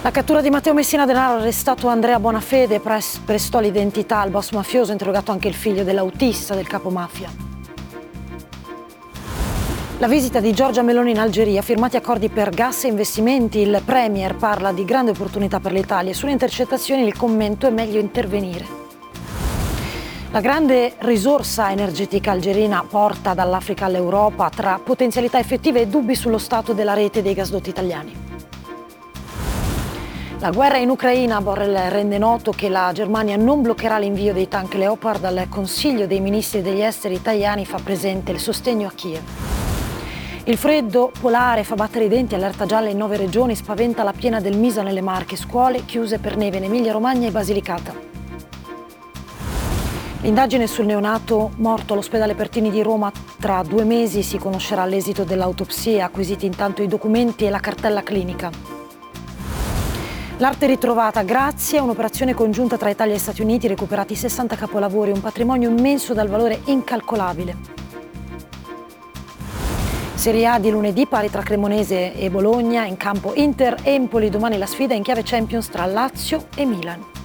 La cattura di Matteo Messina Denaro arrestato Andrea Bonafede, pres- prestò l'identità al boss mafioso, interrogato anche il figlio dell'autista del capo mafia. La visita di Giorgia Meloni in Algeria, firmati accordi per gas e investimenti, il Premier parla di grande opportunità per l'Italia. Sulle intercettazioni il commento è meglio intervenire. La grande risorsa energetica algerina porta dall'Africa all'Europa tra potenzialità effettive e dubbi sullo stato della rete dei gasdotti italiani. La guerra in Ucraina, Borrell rende noto che la Germania non bloccherà l'invio dei tank Leopard. Al Consiglio dei ministri degli esteri italiani fa presente il sostegno a Kiev. Il freddo polare fa battere i denti, allerta gialla in nove regioni, spaventa la piena del Misa nelle Marche, scuole chiuse per neve in Emilia Romagna e Basilicata. L'indagine sul neonato morto all'ospedale Pertini di Roma tra due mesi si conoscerà l'esito dell'autopsia, acquisiti intanto i documenti e la cartella clinica. L'arte ritrovata grazie a un'operazione congiunta tra Italia e Stati Uniti, recuperati 60 capolavori, un patrimonio immenso dal valore incalcolabile. Serie A di lunedì pari tra Cremonese e Bologna, in campo Inter Empoli, domani la sfida in chiave Champions tra Lazio e Milan.